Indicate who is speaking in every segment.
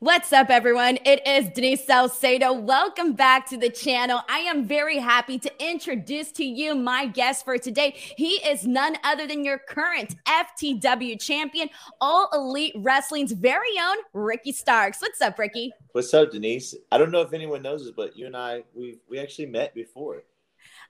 Speaker 1: What's up, everyone? It is Denise Salcedo. Welcome back to the channel. I am very happy to introduce to you my guest for today. He is none other than your current FTW champion, All Elite Wrestling's very own Ricky Starks. What's up, Ricky?
Speaker 2: What's up, Denise? I don't know if anyone knows this, but you and I we we actually met before.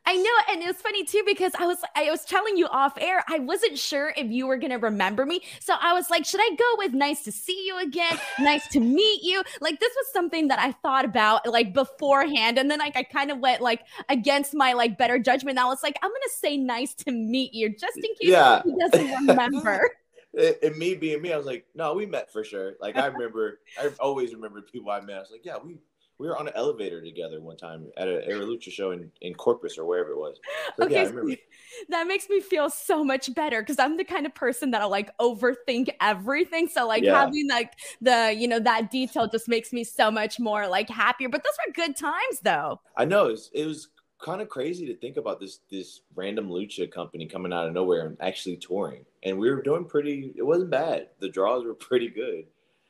Speaker 1: I know, and it was funny too because I was I was telling you off air. I wasn't sure if you were gonna remember me, so I was like, should I go with "Nice to see you again"? nice to meet you. Like this was something that I thought about like beforehand, and then like I kind of went like against my like better judgment. I was like, I'm gonna say "Nice to meet you" just in case yeah. he doesn't remember.
Speaker 2: and me being me, I was like, no, we met for sure. Like I remember, I always remember people I met. I was like, yeah, we we were on an elevator together one time at a Lucha show in, in Corpus or wherever it was. So, okay,
Speaker 1: yeah, that makes me feel so much better because I'm the kind of person that'll like overthink everything. So like yeah. having like the you know that detail just makes me so much more like happier. But those were good times though.
Speaker 2: I know it was, it was kind of crazy to think about this this random lucha company coming out of nowhere and actually touring, and we were doing pretty. It wasn't bad. The draws were pretty good.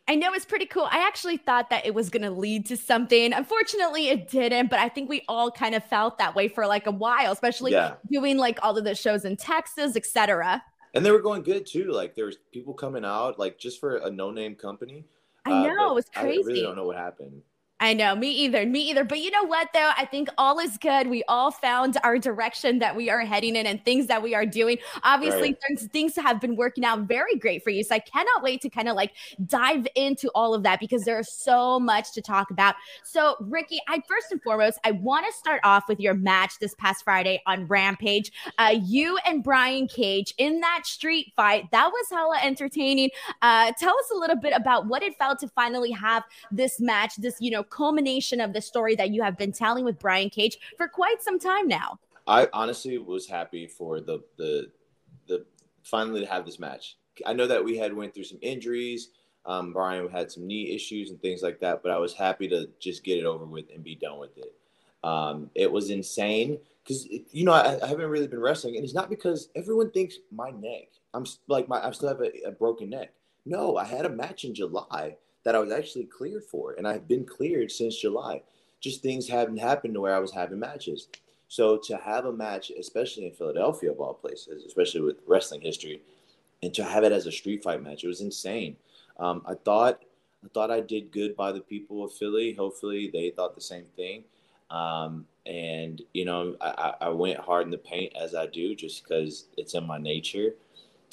Speaker 1: I know it's pretty cool. I actually thought that it was going to lead to something. Unfortunately, it didn't, but I think we all kind of felt that way for like a while, especially yeah. doing like all of the shows in Texas, etc.
Speaker 2: And they were going good too. Like there was people coming out like just for a no-name company.
Speaker 1: I uh, know, uh, it was crazy.
Speaker 2: I really don't know what happened.
Speaker 1: I know, me either, me either. But you know what, though? I think all is good. We all found our direction that we are heading in and things that we are doing. Obviously, right. things, things have been working out very great for you. So I cannot wait to kind of like dive into all of that because there's so much to talk about. So, Ricky, I first and foremost, I want to start off with your match this past Friday on Rampage. Uh, you and Brian Cage in that street fight. That was hella entertaining. Uh, tell us a little bit about what it felt to finally have this match, this, you know, culmination of the story that you have been telling with Brian Cage for quite some time now.
Speaker 2: I honestly was happy for the the the finally to have this match. I know that we had went through some injuries. Um, Brian had some knee issues and things like that, but I was happy to just get it over with and be done with it. Um, it was insane because you know I, I, haven't really been wrestling, and it's not because everyone thinks my neck. I'm like my I still have a, a broken neck. No, I had a match in July that I was actually cleared for, and I've been cleared since July. Just things haven't happened to where I was having matches. So to have a match, especially in Philadelphia of all places, especially with wrestling history, and to have it as a street fight match, it was insane. Um, I thought I thought I did good by the people of Philly. Hopefully, they thought the same thing. Um, and you know, I, I, went hard in the paint as I do, just because it's in my nature.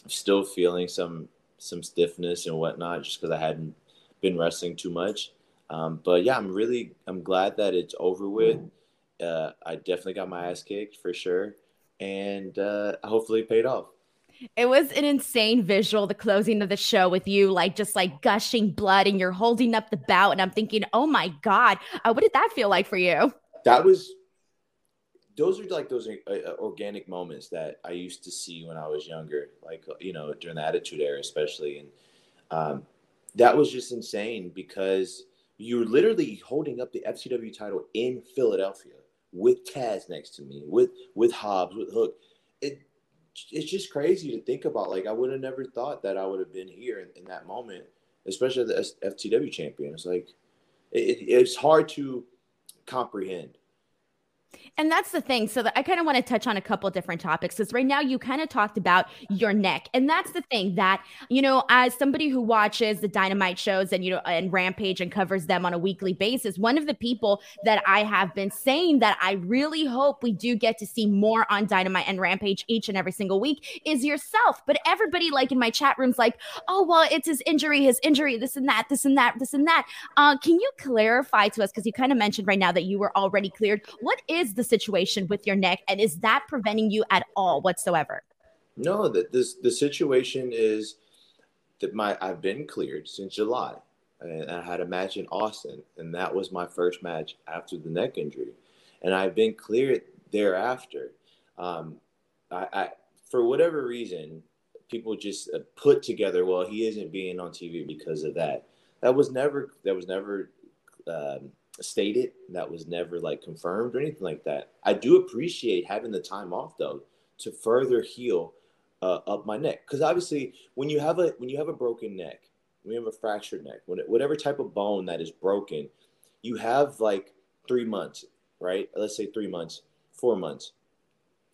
Speaker 2: I'm still feeling some some stiffness and whatnot, just because I hadn't been wrestling too much. Um, but yeah, I'm really I'm glad that it's over with. Uh, I definitely got my ass kicked for sure, and uh, hopefully it paid off.
Speaker 1: It was an insane visual, the closing of the show with you, like just like gushing blood, and you're holding up the bout, and I'm thinking, oh my god, uh, what did that feel like for you?
Speaker 2: That was. Those are like those uh, uh, organic moments that I used to see when I was younger, like you know during the Attitude Era, especially, and um, that was just insane because you're literally holding up the FTW title in Philadelphia with Taz next to me, with with Hobbs, with Hook. It it's just crazy to think about. Like I would have never thought that I would have been here in, in that moment, especially the FTW champion. It's like it, it's hard to comprehend
Speaker 1: and that's the thing. So that I kind of want to touch on a couple different topics because right now you kind of talked about your neck. And that's the thing that, you know, as somebody who watches the dynamite shows and, you know, and Rampage and covers them on a weekly basis, one of the people that I have been saying that I really hope we do get to see more on dynamite and Rampage each and every single week is yourself. But everybody, like in my chat rooms, like, oh, well, it's his injury, his injury, this and that, this and that, this and that. Uh, can you clarify to us? Because you kind of mentioned right now that you were already cleared. What is the situation with your neck, and is that preventing you at all whatsoever?
Speaker 2: No, that this the situation is that my I've been cleared since July, and I had a match in Austin, and that was my first match after the neck injury, and I've been cleared thereafter. Um, I, I for whatever reason, people just uh, put together, well, he isn't being on TV because of that. That was never that was never um, stated that was never like confirmed or anything like that i do appreciate having the time off though to further heal uh, up my neck because obviously when you have a when you have a broken neck when you have a fractured neck, when whatever type of bone that is broken, you have like three months, right? Let's say three months, four months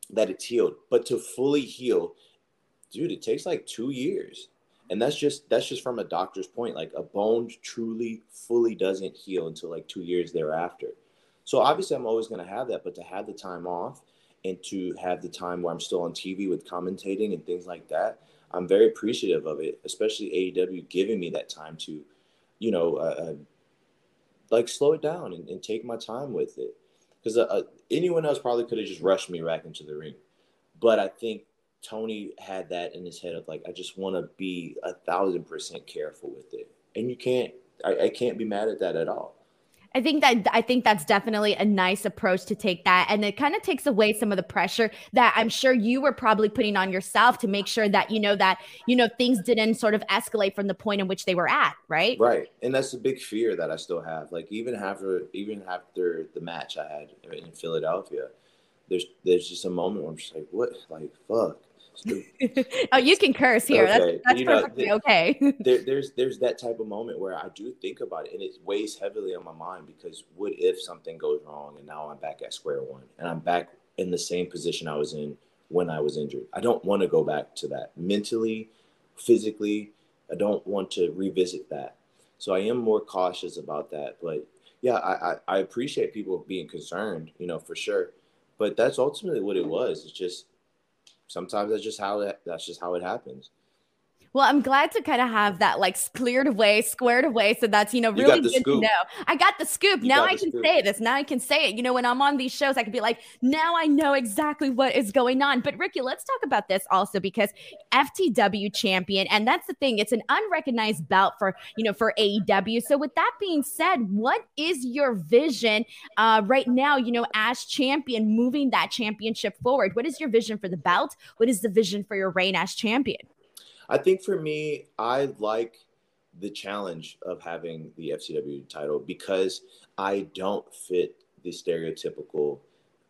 Speaker 2: that it's healed. But to fully heal, dude, it takes like two years. And that's just that's just from a doctor's point. Like a bone truly fully doesn't heal until like two years thereafter. So obviously I'm always gonna have that, but to have the time off and to have the time where I'm still on TV with commentating and things like that, I'm very appreciative of it, especially AEW giving me that time to, you know, uh, uh, like slow it down and, and, take my time with it. Because uh, uh, anyone else probably could have just rushed me back into the ring. But I think Tony had that in his head of like, I just want to be a thousand percent careful with it. And you can't, I, I can't be mad at that at all.
Speaker 1: I think that I think that's definitely a nice approach to take that. And it kind of takes away some of the pressure that I'm sure you were probably putting on yourself to make sure that you know that you know things didn't sort of escalate from the point in which they were at, right?
Speaker 2: Right. And that's a big fear that I still have. Like even after even after the match I had in Philadelphia, there's there's just a moment where I'm just like, what like fuck
Speaker 1: oh, you can curse here. Okay. That's, that's perfectly know, okay.
Speaker 2: there, there's there's that type of moment where I do think about it, and it weighs heavily on my mind because what if something goes wrong and now I'm back at square one and I'm back in the same position I was in when I was injured? I don't want to go back to that mentally, physically. I don't want to revisit that. So I am more cautious about that. But yeah, I, I, I appreciate people being concerned, you know, for sure. But that's ultimately what it was. It's just sometimes that's just how it, that's just how it happens.
Speaker 1: Well, I'm glad to kind of have that like cleared away, squared away. So that's, you know, really you good scoop. to know. I got the scoop. You now I can scoop. say this. Now I can say it. You know, when I'm on these shows, I can be like, now I know exactly what is going on. But Ricky, let's talk about this also because FTW champion. And that's the thing. It's an unrecognized belt for, you know, for AEW. So with that being said, what is your vision uh, right now, you know, as champion, moving that championship forward? What is your vision for the belt? What is the vision for your reign as champion?
Speaker 2: I think for me, I like the challenge of having the FTW title because I don't fit the stereotypical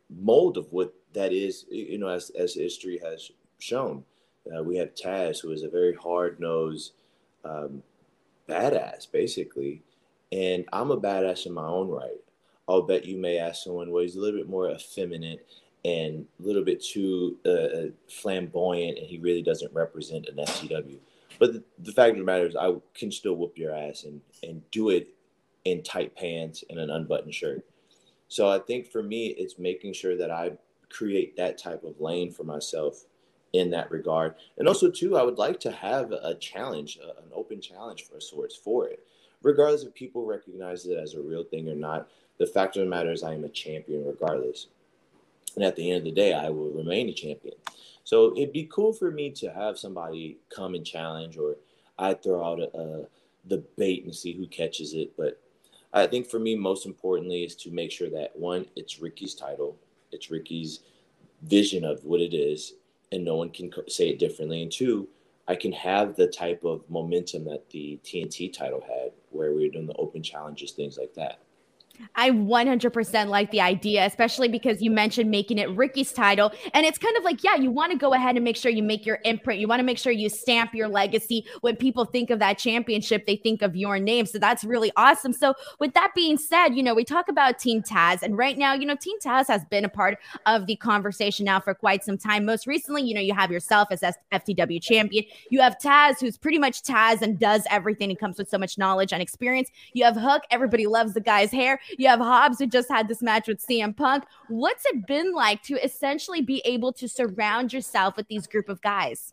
Speaker 2: mold of what that is, you know, as, as history has shown. Uh, we have Taz, who is a very hard nosed um, badass, basically. And I'm a badass in my own right. I'll bet you may ask someone, well, he's a little bit more effeminate and a little bit too uh, uh, flamboyant, and he really doesn't represent an FTW. But the, the, fact of the matter is, I can still whoop your ass and and do it in tight pants and an unbuttoned shirt. So I think for me, it's making sure that I create that type of lane for myself in that regard. And also, too, I would like to have a challenge, an open challenge for sorts for it, regardless if people recognize it as a real thing or not. The fact of the matter is, I am a champion regardless. And at the end of the day, I will remain a champion. So it'd be cool for me to have somebody come and challenge, or I throw out a, a, the bait and see who catches it. But I think for me, most importantly, is to make sure that one, it's Ricky's title, it's Ricky's vision of what it is, and no one can say it differently. And two, I can have the type of momentum that the TNT title had, where we were doing the open challenges, things like that.
Speaker 1: I 100% like the idea, especially because you mentioned making it Ricky's title. And it's kind of like, yeah, you want to go ahead and make sure you make your imprint. You want to make sure you stamp your legacy. When people think of that championship, they think of your name. So that's really awesome. So, with that being said, you know, we talk about Team Taz. And right now, you know, Team Taz has been a part of the conversation now for quite some time. Most recently, you know, you have yourself as FTW champion. You have Taz, who's pretty much Taz and does everything and comes with so much knowledge and experience. You have Hook. Everybody loves the guy's hair. You have Hobbs, who just had this match with CM Punk. What's it been like to essentially be able to surround yourself with these group of guys?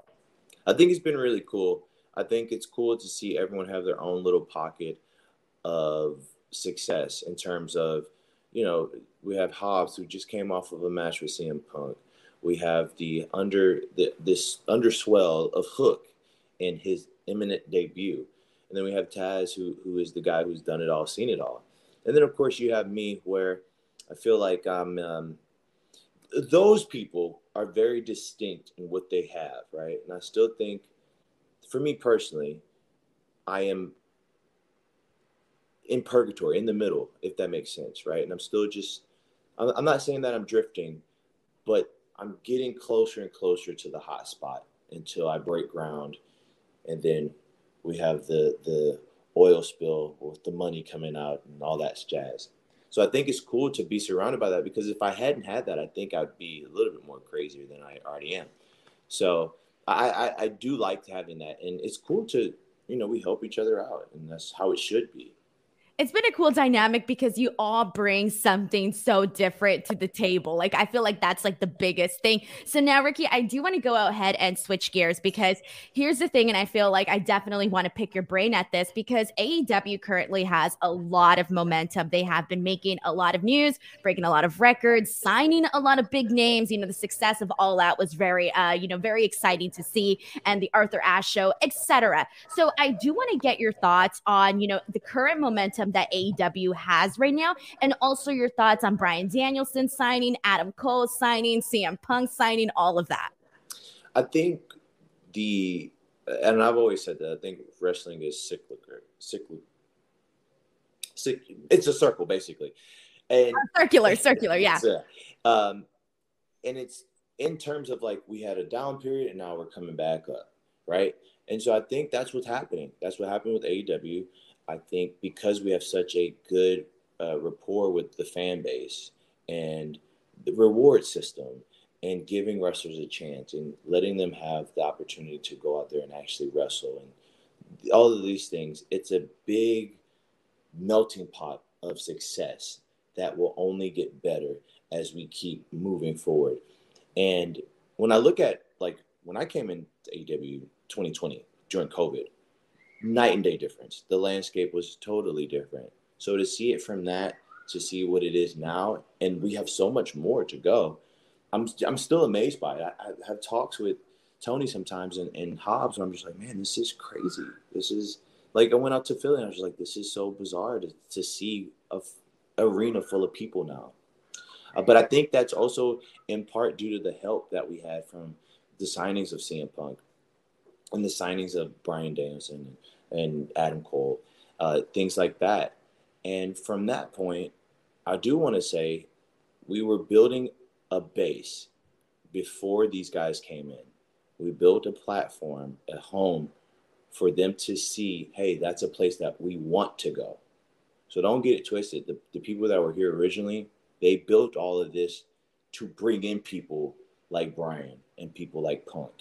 Speaker 2: I think it's been really cool. I think it's cool to see everyone have their own little pocket of success in terms of, you know, we have Hobbs who just came off of a match with CM Punk. We have the under the, this underswell of Hook in his imminent debut. And then we have Taz, who who is the guy who's done it all, seen it all. And then, of course, you have me, where I feel like I'm. Um, those people are very distinct in what they have, right? And I still think, for me personally, I am in purgatory, in the middle, if that makes sense, right? And I'm still just, I'm, not saying that I'm drifting, but I'm getting closer and closer to the hot spot until I break ground and then we have the the oil spill with the money coming out and all that jazz. So I think it's cool to be surrounded by that because if I hadn't had that, I think I'd be a little bit more crazier than I already am. So I, I, I do like having that, and it's cool to you know we help each other out, and that's how it should be
Speaker 1: it's been a cool dynamic because you all bring something so different to the table. Like I feel like that's like the biggest thing. So now, Ricky, I do want to go ahead and switch gears because here's the thing, and I feel like I definitely want to pick your brain at this because AEW currently has a lot of momentum. They have been making a lot of news, breaking a lot of records, signing a lot of big names. You know, the success of All Out was very, uh, you know, very exciting to see, and the Arthur Ashe show, etc. So I do want to get your thoughts on, you know, the current momentum momentum that AEW has right now, and also your thoughts on Bryan Danielson signing, Adam Cole signing, CM Punk signing, all of that.
Speaker 2: I think the and I've always said that I think wrestling is cyclical, cyclical. It's a circle basically, and
Speaker 1: uh, circular, circular, yeah.
Speaker 2: um, and it's in terms of like we had a down period and now we're coming back up, right? And so I think that's what's happening. That's what happened with AEW. I think because we have such a good uh, rapport with the fan base and the reward system and giving wrestlers a chance and letting them have the opportunity to go out there and actually wrestle and all of these things, it's a big melting pot of success that will only get better as we keep moving forward. And when I look at like when I came in AEW 2020 during COVID, night and day difference. The landscape was totally different. So to see it from that to see what it is now, and we have so much more to go. I'm I'm still amazed by it. I, I have talks with Tony sometimes and, and Hobbs, and I'm just like, man, this is crazy. This is like I went out to Philly and I was like, this is so bizarre to, to see a f- arena full of people now. Uh, but I think that's also in part due to the help that we had from the signings of CM Punk and the signings of Bryan Danielson and, Adam Cole, uh, things like that. And from that point, I do want to say we were building a base before these guys came in. We built a platform, a home for them to see, hey, that's a place that we want to go. So don't get it twisted. The, the people that were here originally, they built all of this to bring in people like Brian and people like Punk.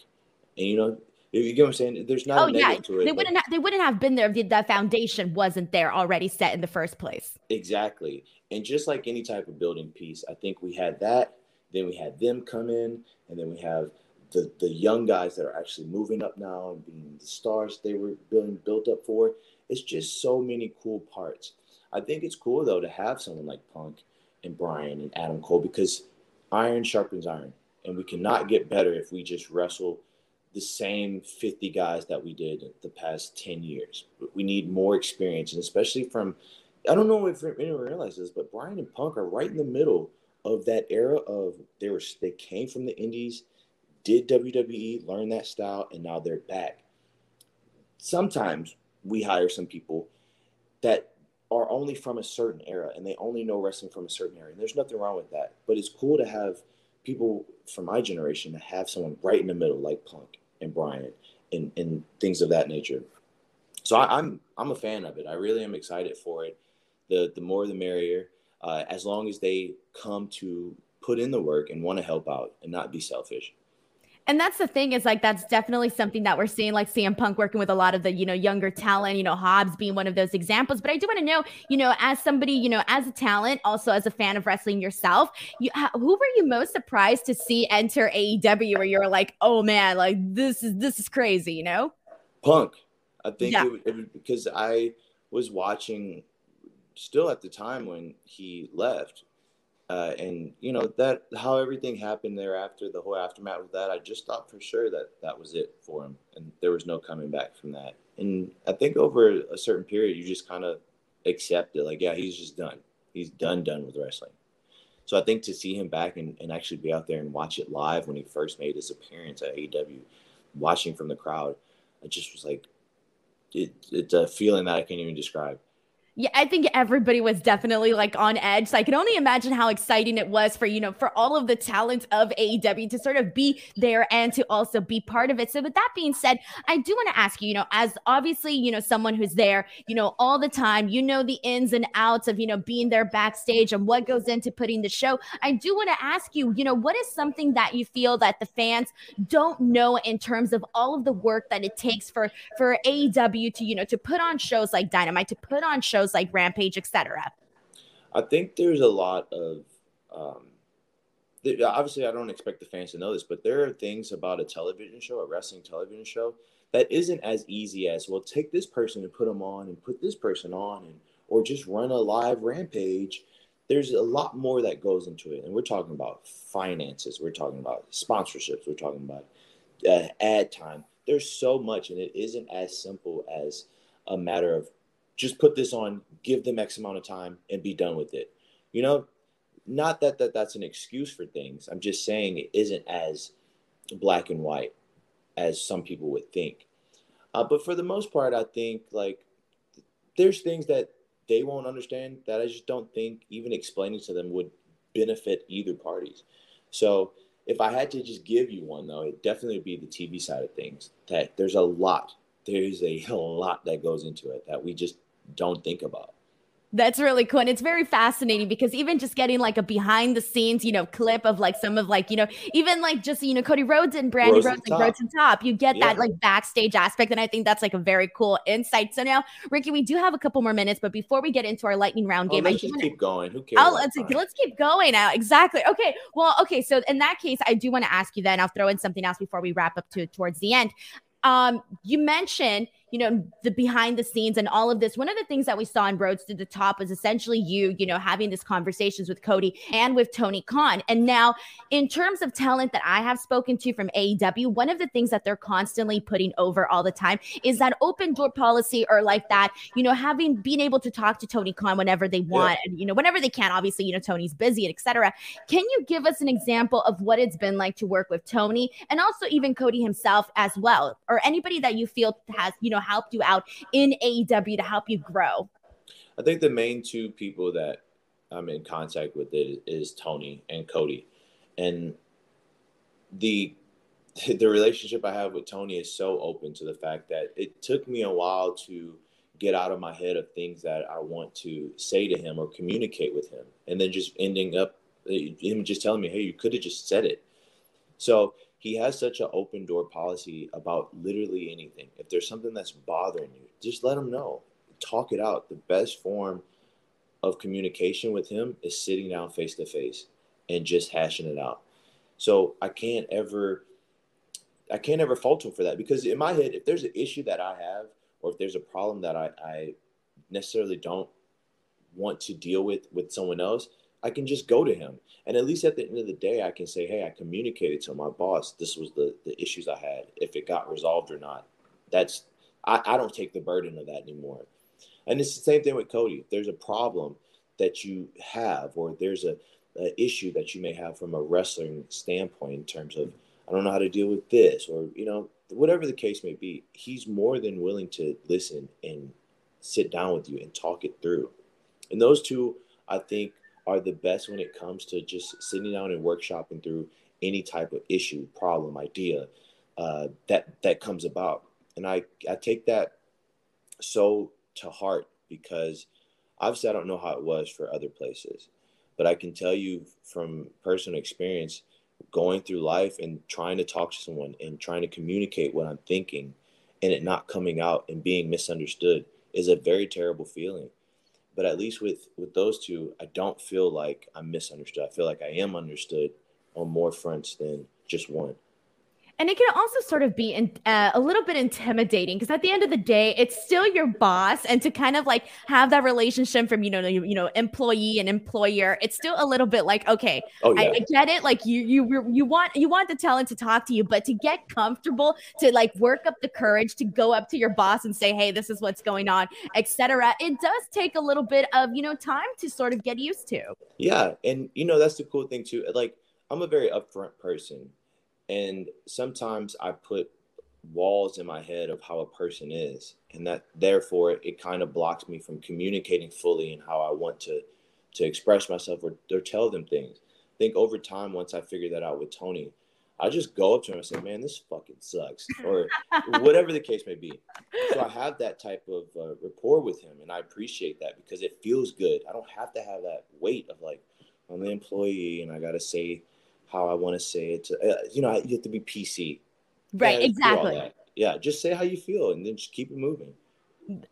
Speaker 2: And you know, you get what I'm saying? There's not. Oh yeah,
Speaker 1: they wouldn't. Ha- they wouldn't have been there if the, the foundation wasn't there already set in the first place.
Speaker 2: Exactly, and just like any type of building piece, I think we had that. Then we had them come in, and then we have the the young guys that are actually moving up now and being the stars they were building built up for. It's just so many cool parts. I think it's cool though to have someone like Punk and Brian and Adam Cole because iron sharpens iron, and we cannot get better if we just wrestle the same 50 guys that we did the past 10 years. We need more experience, and especially from, I don't know if anyone realizes, but Bryan and Punk are right in the middle of that era of they were they came from the Indies, did WWE, learned that style, and now they're back. Sometimes we hire some people that are only from a certain era and they only know wrestling from a certain era. And there's nothing wrong with that. But it's cool to have people from my generation to have someone right in the middle like Punk and Bryan and, and things of that nature. So I, am I'm, I'm a fan of it. I really am excited for it. The the more the merrier. Uh, as long as they come to put in the work and want to help out and not be selfish.
Speaker 1: And that's the thing is like that's definitely something that we're seeing, like CM Punk working with a lot of the you know younger talent, you know Hobbs being one of those examples. But I do want to know, you know, as somebody, you know, as a talent, also as a fan of wrestling yourself, you who were you most surprised to see enter AEW, where you're like, oh man, like this is this is crazy, you know?
Speaker 2: Punk, I think yeah. it, it, because I was watching still at the time when he left uh, and you know that how everything happened thereafter, the whole aftermath of that, I just thought for sure that that was it for him, and there was no coming back from that. And I think over a certain period, you just kind of accept it, like yeah, he's just done. He's done, done with wrestling. So I think to see him back and, and actually be out there and watch it live when he first made his appearance at AEW, watching from the crowd, I just was like it, it's a feeling that I can't even describe.
Speaker 1: Yeah, I think everybody was definitely like on edge. So I can only imagine how exciting it was for, you know, for all of the talent of AEW to sort of be there and to also be part of it. So with that being said, I do want to ask you, you know, as obviously, you know, someone who's there, you know, all the time, you know the ins and outs of, you know, being there backstage and what goes into putting the show. I do want to ask you, you know, what is something that you feel that the fans don't know in terms of all of the work that it takes for for AEW to, you know, to put on shows like Dynamite, to put on shows shows like Rampage, etc.
Speaker 2: I think there's a lot of um, obviously I don't expect the fans to know this, but there are things about a television show, a wrestling television show, that isn't as easy as well. Take this person and put them on, and put this person on, and or just run a live rampage. There's a lot more that goes into it, and we're talking about finances, we're talking about sponsorships, we're talking about uh, ad time. There's so much, and it isn't as simple as a matter of just put this on, give them X amount of time, and be done with it. You know, not that, that that's an excuse for things. I'm just saying it isn't as black and white as some people would think. Uh, but for the most part, I think like there's things that they won't understand that I just don't think even explaining to them would benefit either parties. So if I had to just give you one though, it definitely would be the TV side of things. That there's a lot, there's a, a lot that goes into it that we just don't think about.
Speaker 1: That's really cool. And it's very fascinating because even just getting like a behind the scenes, you know, clip of like some of like, you know, even like just, you know, Cody Rhodes and Brandi Rhodes, like Rhodes and Top, you get yeah. that like backstage aspect. And I think that's like a very cool insight. So now, Ricky, we do have a couple more minutes, but before we get into our lightning round
Speaker 2: oh,
Speaker 1: game,
Speaker 2: let's I just keep going. Who cares?
Speaker 1: let's, let's keep going now. Exactly. Okay. Well, okay. So in that case, I do want to ask you then, I'll throw in something else before we wrap up to towards the end. Um, you mentioned you know, the behind the scenes and all of this. One of the things that we saw in Rhodes to the Top was essentially you, you know, having these conversations with Cody and with Tony Khan. And now, in terms of talent that I have spoken to from AEW, one of the things that they're constantly putting over all the time is that open door policy or like that, you know, having being able to talk to Tony Khan whenever they want yeah. and, you know, whenever they can. Obviously, you know, Tony's busy and etc. Can you give us an example of what it's been like to work with Tony and also even Cody himself as well, or anybody that you feel has, you know, helped you out in AEW to help you grow?
Speaker 2: I think the main two people that I'm in contact with is Tony and Cody, and the the relationship I have with Tony is so open to the fact that it took me a while to get out of my head of things that I want to say to him or communicate with him, and then just ending up him just telling me, "Hey, you could have just said it." So he has such an open door policy about literally anything. If there's something that's bothering you, just let him know. Talk it out. The best form of communication with him is sitting down face to face and just hashing it out. So I can't ever I can't ever fault him for that because in my head, if there's an issue that I have or if there's a problem that I, I necessarily don't want to deal with with someone else, I can just go to him. And at least at the end of the day, I can say, hey, I communicated to my boss. This was the, the issues I had. If it got resolved or not, that's, I, I don't take the burden of that anymore. And it's the same thing with Cody. If there's a problem that you have, or there's a, a issue that you may have from a wrestling standpoint in terms of, I don't know how to deal with this, or, you know, whatever the case may be, he's more than willing to listen and sit down with you and talk it through. And those two, I think, are the best when it comes to just sitting down and workshopping through any type of issue, problem, idea uh, that that comes about. And I I take that so to heart because obviously I don't know how it was for other places, but I can tell you from personal experience going through life and trying to talk to someone and trying to communicate what I'm thinking and it not coming out and being misunderstood is a very terrible feeling but at least with with those two i don't feel like i'm misunderstood. I feel like i am understood on more fronts than just one
Speaker 1: and it can also sort of be in, uh, a little bit intimidating because at the end of the day, it's still your boss, and to kind of like have that relationship from you know you, you know employee and employer, it's still a little bit like okay, oh, yeah. I, I, get it. Like you you you want you want the talent to talk to you, but to get comfortable to like work up the courage to go up to your boss and say, hey, this is what's going on, etc. It does take a little bit of you know time to sort of get used to.
Speaker 2: Yeah, and you know that's the cool thing too. Like I'm a very upfront person and sometimes I put walls in my head of how a person is. and that therefore it kind of blocks me from communicating fully and how I want to to express myself or, or tell them things. I think over time, once I figured that out with Tony, I just go up to him and say, "Man, this fucking sucks," or whatever the case may be. So I have that type of uh, rapport with him, and I appreciate that because it feels good. I don't have to have that weight of like I'm the employee and I got to say how I want to say it. To, uh, you know, you have to be PC.
Speaker 1: Right. Yeah, exactly.
Speaker 2: Yeah. Just say how you feel, and then just keep it moving.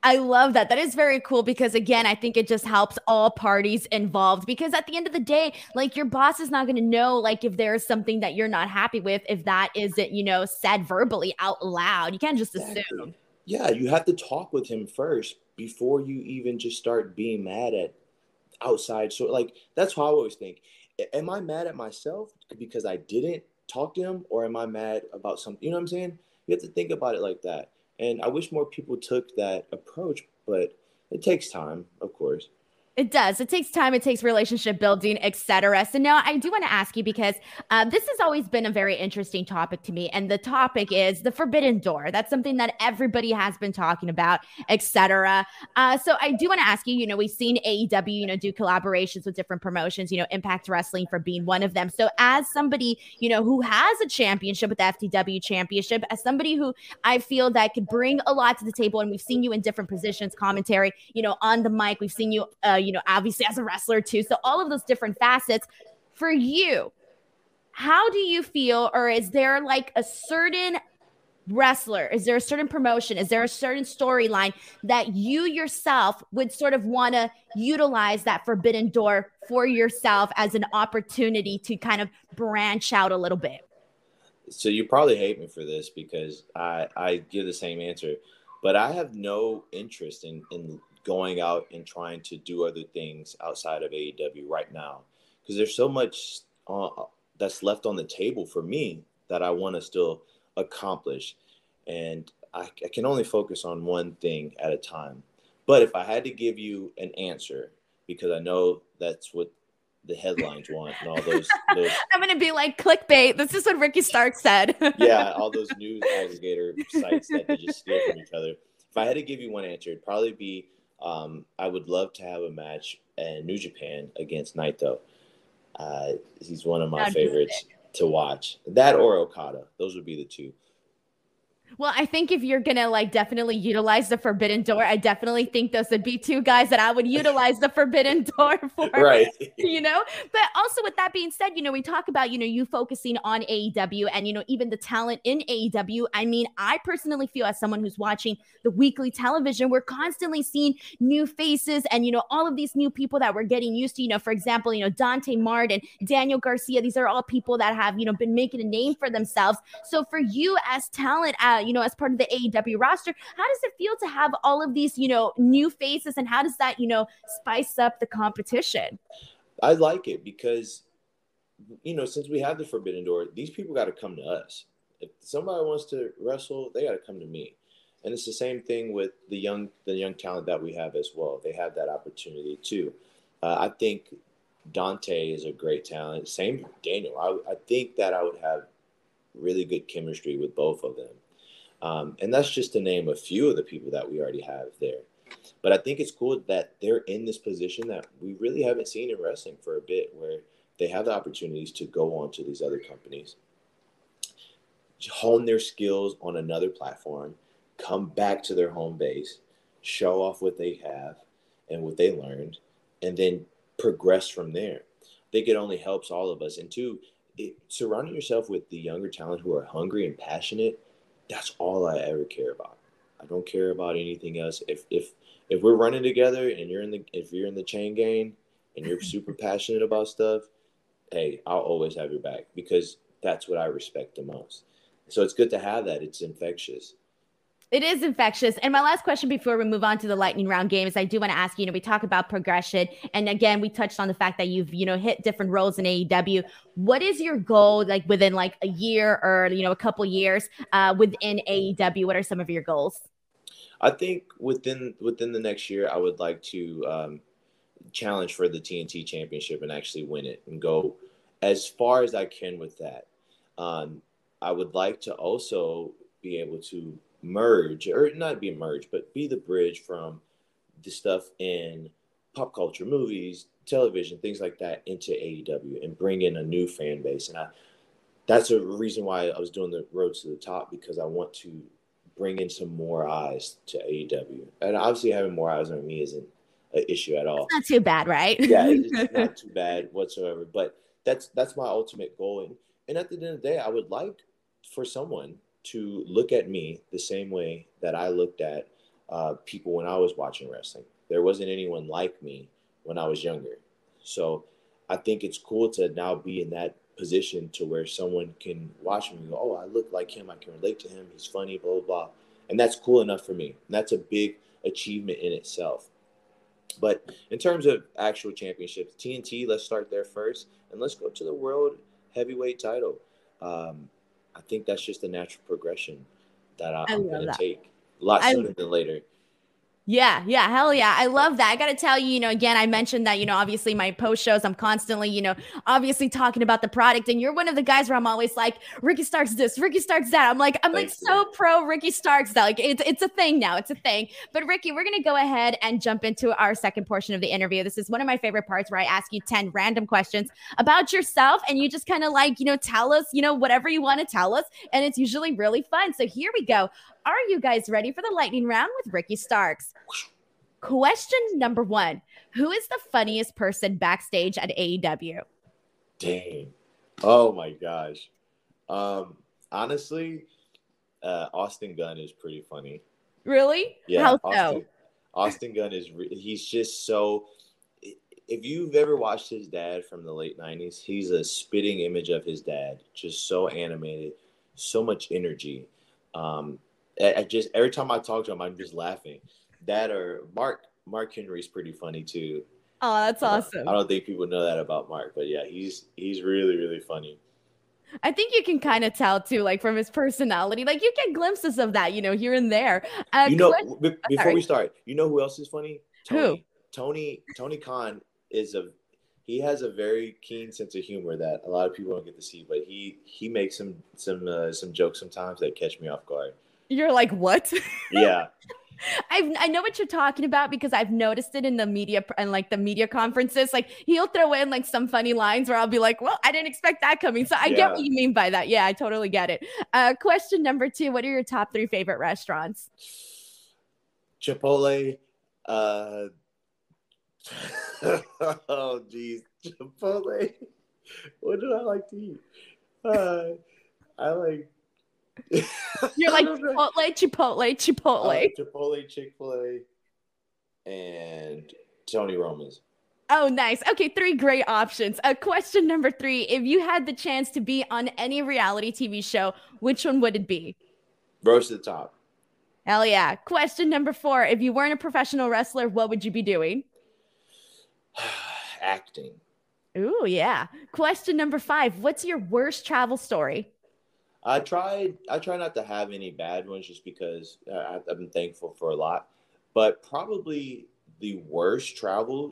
Speaker 1: I love that. That is very cool because again, I think it just helps all parties involved because at the end of the day, like your boss is not going to know like if there's something that you're not happy with if that isn't, you know, said verbally out loud. You can't just exactly. assume.
Speaker 2: Yeah, you have to talk with him first before you even just start being mad at outside. So like that's how I always think. Am I mad at myself because I didn't talk to him or am I mad about something? You know what I'm saying? You have to think about it like that. And I wish more people took that approach, but it takes time, of course.
Speaker 1: It does. It takes time. It takes relationship building, etc. So now I do want to ask you because um, this has always been a very interesting topic to me, and the topic is the forbidden door. That's something that everybody has been talking about, etc. Uh, so I do want to ask you. You know, we've seen AEW, you know, do collaborations with different promotions. You know, Impact Wrestling for being one of them. So as somebody, you know, who has a championship with the FTW Championship, as somebody who I feel that could bring a lot to the table, and we've seen you in different positions, commentary, you know, on the mic. We've seen you. Uh, you know, obviously as a wrestler too. So all of those different facets for you. How do you feel, or is there like a certain wrestler? Is there a certain promotion? Is there a certain storyline that you yourself would sort of want to utilize that forbidden door for yourself as an opportunity to kind of branch out a little bit?
Speaker 2: So you probably hate me for this because I I give the same answer, but I have no interest in in going out and trying to do other things outside of AEW right now because there's so much uh, that's left on the table for me that I want to still accomplish, and I, I can only focus on one thing at a time. But if I had to give you an answer, because I know that's what the headlines want and all those. those
Speaker 1: I'm gonna be like clickbait. This is what Ricky Stark said.
Speaker 2: yeah, all those news aggregator sites that they just steal from each other. If I had to give you one answer, it'd probably be um, I would love to have a match in New Japan against Naito. Uh, he's one of my favorites to watch. That or Okada. Those would be the two.
Speaker 1: Well, I think if you're gonna like definitely utilize the forbidden door, I definitely think those would be two guys that I would utilize the forbidden door for.
Speaker 2: Right.
Speaker 1: You know, but also with that being said, you know, we talk about, you know, you focusing on AEW and, you know, even the talent in AEW. I mean, I personally feel as someone who's watching the weekly television, we're constantly seeing new faces and, you know, all of these new people that we're getting used to. You know, for example, you know, Dante Martin, Daniel Garcia, these are all people that have, you know, been making a name for themselves. So for you as talent, uh, you know, as part of the AEW roster. How does it feel to have all of these, you know, new faces and how does that, you know, spice up the competition?
Speaker 2: I like it because, you know, since we have the Forbidden Door, these people got to come to us. If somebody wants to wrestle, they got to come to me. And it's the same thing with the young the young talent that we have as well. They have that opportunity too. Uh, I think Dante is a great talent. Same Daniel. I, I think that I would have really good chemistry with both of them. Um, and that's just to name a few of the people that we already have there. But I think it's cool that they're in this position that we really haven't seen in wrestling for a bit, where they have the opportunities to go on to these other companies, hone their skills on another platform, come back to their home base, show off what they have and what they learned, and then progress from there. I think it only helps all of us. And two, it, surrounding yourself with the younger talent who are hungry and passionate that's all I ever care about. I don't care about anything else. If if if we're running together and you're in the if you're in the chain gang and you're super passionate about stuff, hey, I'll always have your back because that's what I respect the most. So it's good to have that. It's infectious.
Speaker 1: It is infectious. And my last question before we move on to the lightning round game is I do want to ask you, you know, we talk about progression. And again, we touched on the fact that you've, you know, hit different roles in AEW. What is your goal like within like a year or, you know, a couple years uh, within AEW? What are some of your goals?
Speaker 2: I think within within the next year, I would like to um, challenge for the TNT championship and actually win it and go as far as I can with that. Um, I would like to also be able to merge or not be a merge, but be the bridge from the stuff in pop culture, movies, television, things like that into AEW and bring in a new fan base. And I, that's a reason why I was doing the road to the top because I want to bring in some more eyes to AEW. And obviously, having more eyes on me isn't an issue at all.
Speaker 1: It's not too bad, right?
Speaker 2: yeah, it's not too bad whatsoever. But that's that's my ultimate goal. And, and at the end of the day, I would like for someone to look at me the same way that I looked at uh, people when I was watching wrestling. There wasn't anyone like me when I was younger. So I think it's cool to now be in that position to where someone can watch me and go, Oh, I look like him. I can relate to him. He's funny, blah, blah, blah. And that's cool enough for me. And that's a big achievement in itself. But in terms of actual championships, TNT, let's start there first. And let's go to the world heavyweight title. Um, I think that's just a natural progression that I, am going to take a lot sooner than later.
Speaker 1: Yeah, yeah, hell yeah. I love that. I got to tell you, you know, again, I mentioned that, you know, obviously my post shows, I'm constantly, you know, obviously talking about the product. And you're one of the guys where I'm always like, Ricky Starks this, Ricky Starks that. I'm like, I'm like so pro Ricky Starks that. Like, it's, it's a thing now. It's a thing. But Ricky, we're going to go ahead and jump into our second portion of the interview. This is one of my favorite parts where I ask you 10 random questions about yourself. And you just kind of like, you know, tell us, you know, whatever you want to tell us. And it's usually really fun. So here we go. Are you guys ready for the lightning round with Ricky Starks? Question number one Who is the funniest person backstage at AEW?
Speaker 2: Dang. Oh my gosh. Um, honestly, uh, Austin Gunn is pretty funny.
Speaker 1: Really?
Speaker 2: Yeah. How Austin, so? Austin Gunn is, re- he's just so. If you've ever watched his dad from the late 90s, he's a spitting image of his dad. Just so animated, so much energy. Um, I, I just every time I talk to him, I'm just laughing. That or Mark Mark Henry's pretty funny too.
Speaker 1: Oh, that's awesome.
Speaker 2: I don't think people know that about Mark, but yeah, he's he's really really funny.
Speaker 1: I think you can kind of tell too, like from his personality. Like you get glimpses of that, you know, here and there.
Speaker 2: Uh, you know, b- before we start, you know who else is funny?
Speaker 1: Tony, who?
Speaker 2: Tony Tony Khan is a he has a very keen sense of humor that a lot of people don't get to see, but he he makes some some uh, some jokes sometimes that catch me off guard.
Speaker 1: You're like, what?
Speaker 2: Yeah.
Speaker 1: I I know what you're talking about because I've noticed it in the media and like the media conferences. Like he'll throw in like some funny lines where I'll be like, "Well, I didn't expect that coming." So I yeah. get what you mean by that. Yeah, I totally get it. Uh, question number two: What are your top three favorite restaurants?
Speaker 2: Chipotle. Uh, oh, geez, Chipotle. What do I like to eat? Uh, I like
Speaker 1: You're like Chipotle, Chipotle, Chipotle.
Speaker 2: Uh, Chipotle, Chick fil A, and Tony Roma's.
Speaker 1: Oh, nice. Okay, three great options. Uh, question number three If you had the chance to be on any reality TV show, which one would it be?
Speaker 2: Rhodes to the top.
Speaker 1: Hell yeah. Question number four If you weren't a professional wrestler, what would you be doing?
Speaker 2: Acting.
Speaker 1: Ooh, yeah. Question number five What's your worst travel story?
Speaker 2: I tried. I try not to have any bad ones, just because uh, I've been thankful for a lot. But probably the worst travel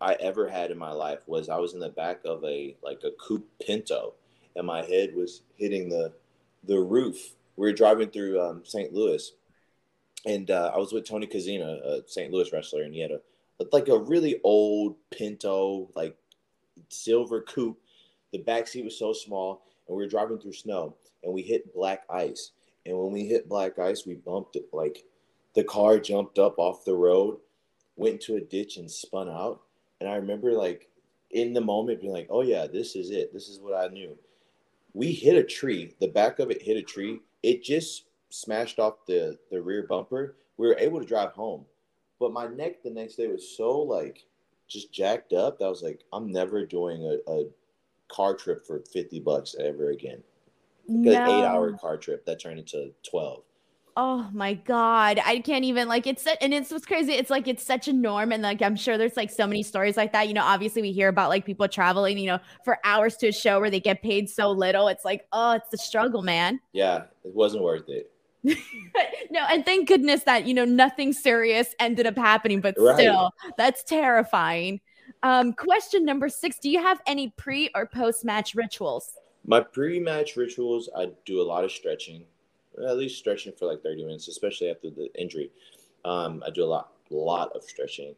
Speaker 2: I ever had in my life was I was in the back of a like a coupe Pinto, and my head was hitting the the roof. We were driving through um, St. Louis, and uh, I was with Tony Kazina, a St. Louis wrestler, and he had a like a really old Pinto, like silver coupe. The back seat was so small, and we were driving through snow and we hit black ice. And when we hit black ice, we bumped it like the car jumped up off the road, went into a ditch and spun out. And I remember like in the moment being like, oh yeah, this is it. This is what I knew. We hit a tree. The back of it hit a tree. It just smashed off the, the rear bumper. We were able to drive home. But my neck the next day was so like just jacked up that I was like, I'm never doing a, a car trip for 50 bucks ever again. No. eight hour car trip that turned into 12
Speaker 1: oh my god. I can't even like it's and it's what's crazy. It's like it's such a norm and like i'm sure there's like so many stories like that. You know obviously we hear about like people traveling you know for hours to a show where they get paid so little. It's like oh it's the struggle man.
Speaker 2: Yeah it wasn't worth it.
Speaker 1: No and thank goodness that you know nothing serious ended up happening but right. still that's terrifying um question number six do you have any pre or post match rituals
Speaker 2: my pre-match rituals, I do a lot of stretching. at least stretching for like 30 minutes, especially after the injury. Um, I do a lot, lot of stretching,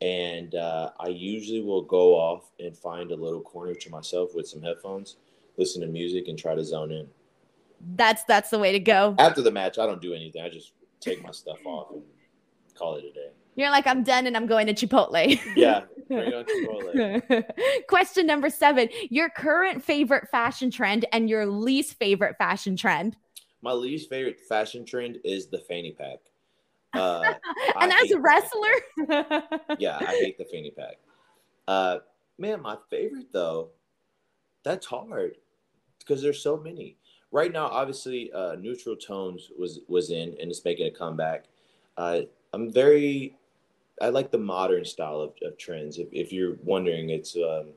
Speaker 2: and uh, I usually will go off and find a little corner to myself with some headphones, listen to music, and try to zone in.
Speaker 1: That's that's the way to go.
Speaker 2: After the match, I don't do anything. I just take my stuff off and call it a day.
Speaker 1: You're like, I'm done and I'm going to Chipotle.
Speaker 2: Yeah. Chipotle.
Speaker 1: Question number seven Your current favorite fashion trend and your least favorite fashion trend.
Speaker 2: My least favorite fashion trend is the fanny pack. Uh,
Speaker 1: and as a wrestler,
Speaker 2: yeah, I hate the fanny pack. Uh, man, my favorite though, that's hard because there's so many. Right now, obviously, uh, neutral tones was was in and it's making a comeback. Uh, I'm very, I like the modern style of, of trends. If, if you're wondering, it's um,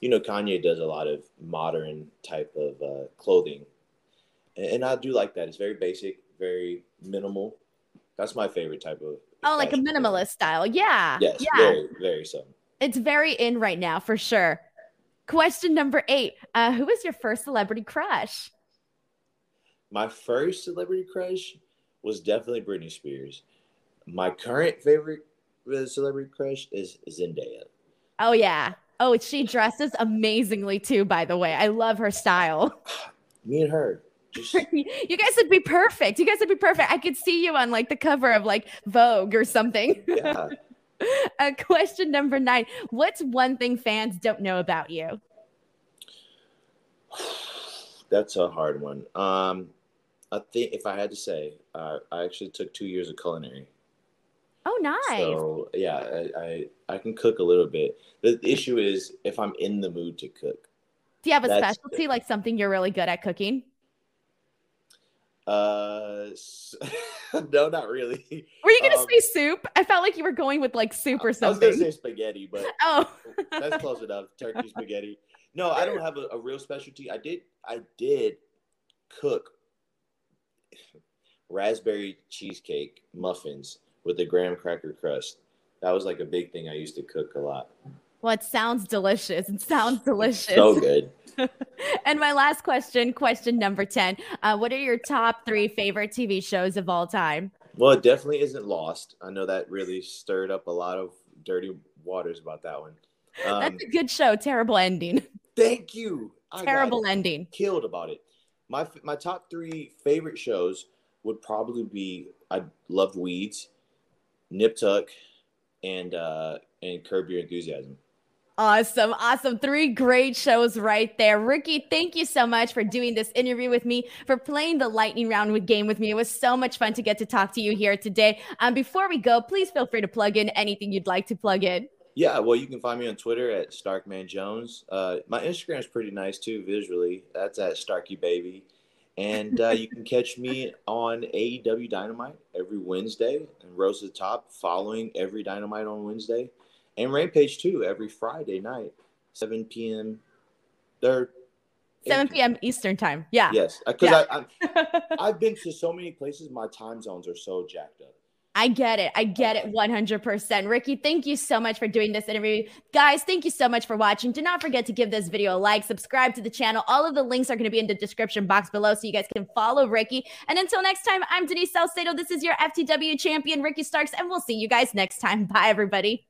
Speaker 2: you know Kanye does a lot of modern type of uh, clothing, and, and I do like that. It's very basic, very minimal that's my favorite type of.
Speaker 1: Oh, like a minimalist style. Yeah.
Speaker 2: Yes.
Speaker 1: Yeah.
Speaker 2: Very, very so.
Speaker 1: It's very in right now for sure. Question number eight. Uh, who was your first celebrity crush?
Speaker 2: My first celebrity crush was definitely Britney Spears. My current favorite uh, celebrity crush is Zendaya.
Speaker 1: Oh yeah. Oh, she dresses amazingly too, by the way. I love her style.
Speaker 2: Me and her.
Speaker 1: Just... you guys would be perfect. You guys would be perfect. I could see you on like the cover of like Vogue or something.
Speaker 2: Yeah.
Speaker 1: uh, question number nine. What's one thing fans don't know about you?
Speaker 2: That's a hard one. Um, I think if I had to say, uh, I actually took two years of culinary.
Speaker 1: Oh, nice.
Speaker 2: So yeah, I, I, I can cook a little bit. The issue is if I'm in the mood to cook.
Speaker 1: Do you have a specialty, like something you're really good at cooking?
Speaker 2: Uh, no, not really.
Speaker 1: Were you gonna um, say soup? I felt like you were going with like soup or something.
Speaker 2: I was gonna say spaghetti, but
Speaker 1: oh,
Speaker 2: that's close enough. Turkey spaghetti. No, I don't have a, a real specialty. I did, I did cook raspberry cheesecake muffins with a graham cracker crust. That was like a big thing I used to cook a lot.
Speaker 1: Well, it sounds delicious. It sounds delicious.
Speaker 2: so good.
Speaker 1: and my last question, question number 10. Uh, what are your top three favorite TV shows of all time?
Speaker 2: Well, it definitely isn't Lost. I know that really stirred up a lot of dirty waters about that one.
Speaker 1: Um, That's a good show. Terrible ending.
Speaker 2: Thank you.
Speaker 1: Terrible ending.
Speaker 2: Killed about it. My my top three favorite shows would probably be I love Weeds, Nip Tuck, and uh, and Curb Your Enthusiasm.
Speaker 1: Awesome. Awesome. Three great shows right there. Ricky, thank you so much for doing this interview with me, for playing the lightning round with game with me. It was so much fun to get to talk to you here today. Um, before we go, please feel free to plug in anything you'd like to plug in.
Speaker 2: Yeah, well, you can find me on Twitter at Starkman Jones. Uh, my Instagram is pretty nice too, visually. That's at Starky Baby. And uh, you can catch me on AEW Dynamite every Wednesday and Rhodes to the Top following every Dynamite on Wednesday and Rampage too every Friday night, 7 p.m. There.
Speaker 1: 7 p.m. Eastern time. Yeah.
Speaker 2: Yes, because uh, yeah. I, I have been to so many places. My time zones are so jacked up.
Speaker 1: I get it. I get it 100%. Ricky, thank you so much for doing this interview. Guys, thank you so much for watching. Do not forget to give this video a like, subscribe to the channel. All of the links are going to be in the description box below so you guys can follow Ricky. And until next time, I'm Denise Salcedo. This is your FTW champion, Ricky Starks, and we'll see you guys next time. Bye, everybody.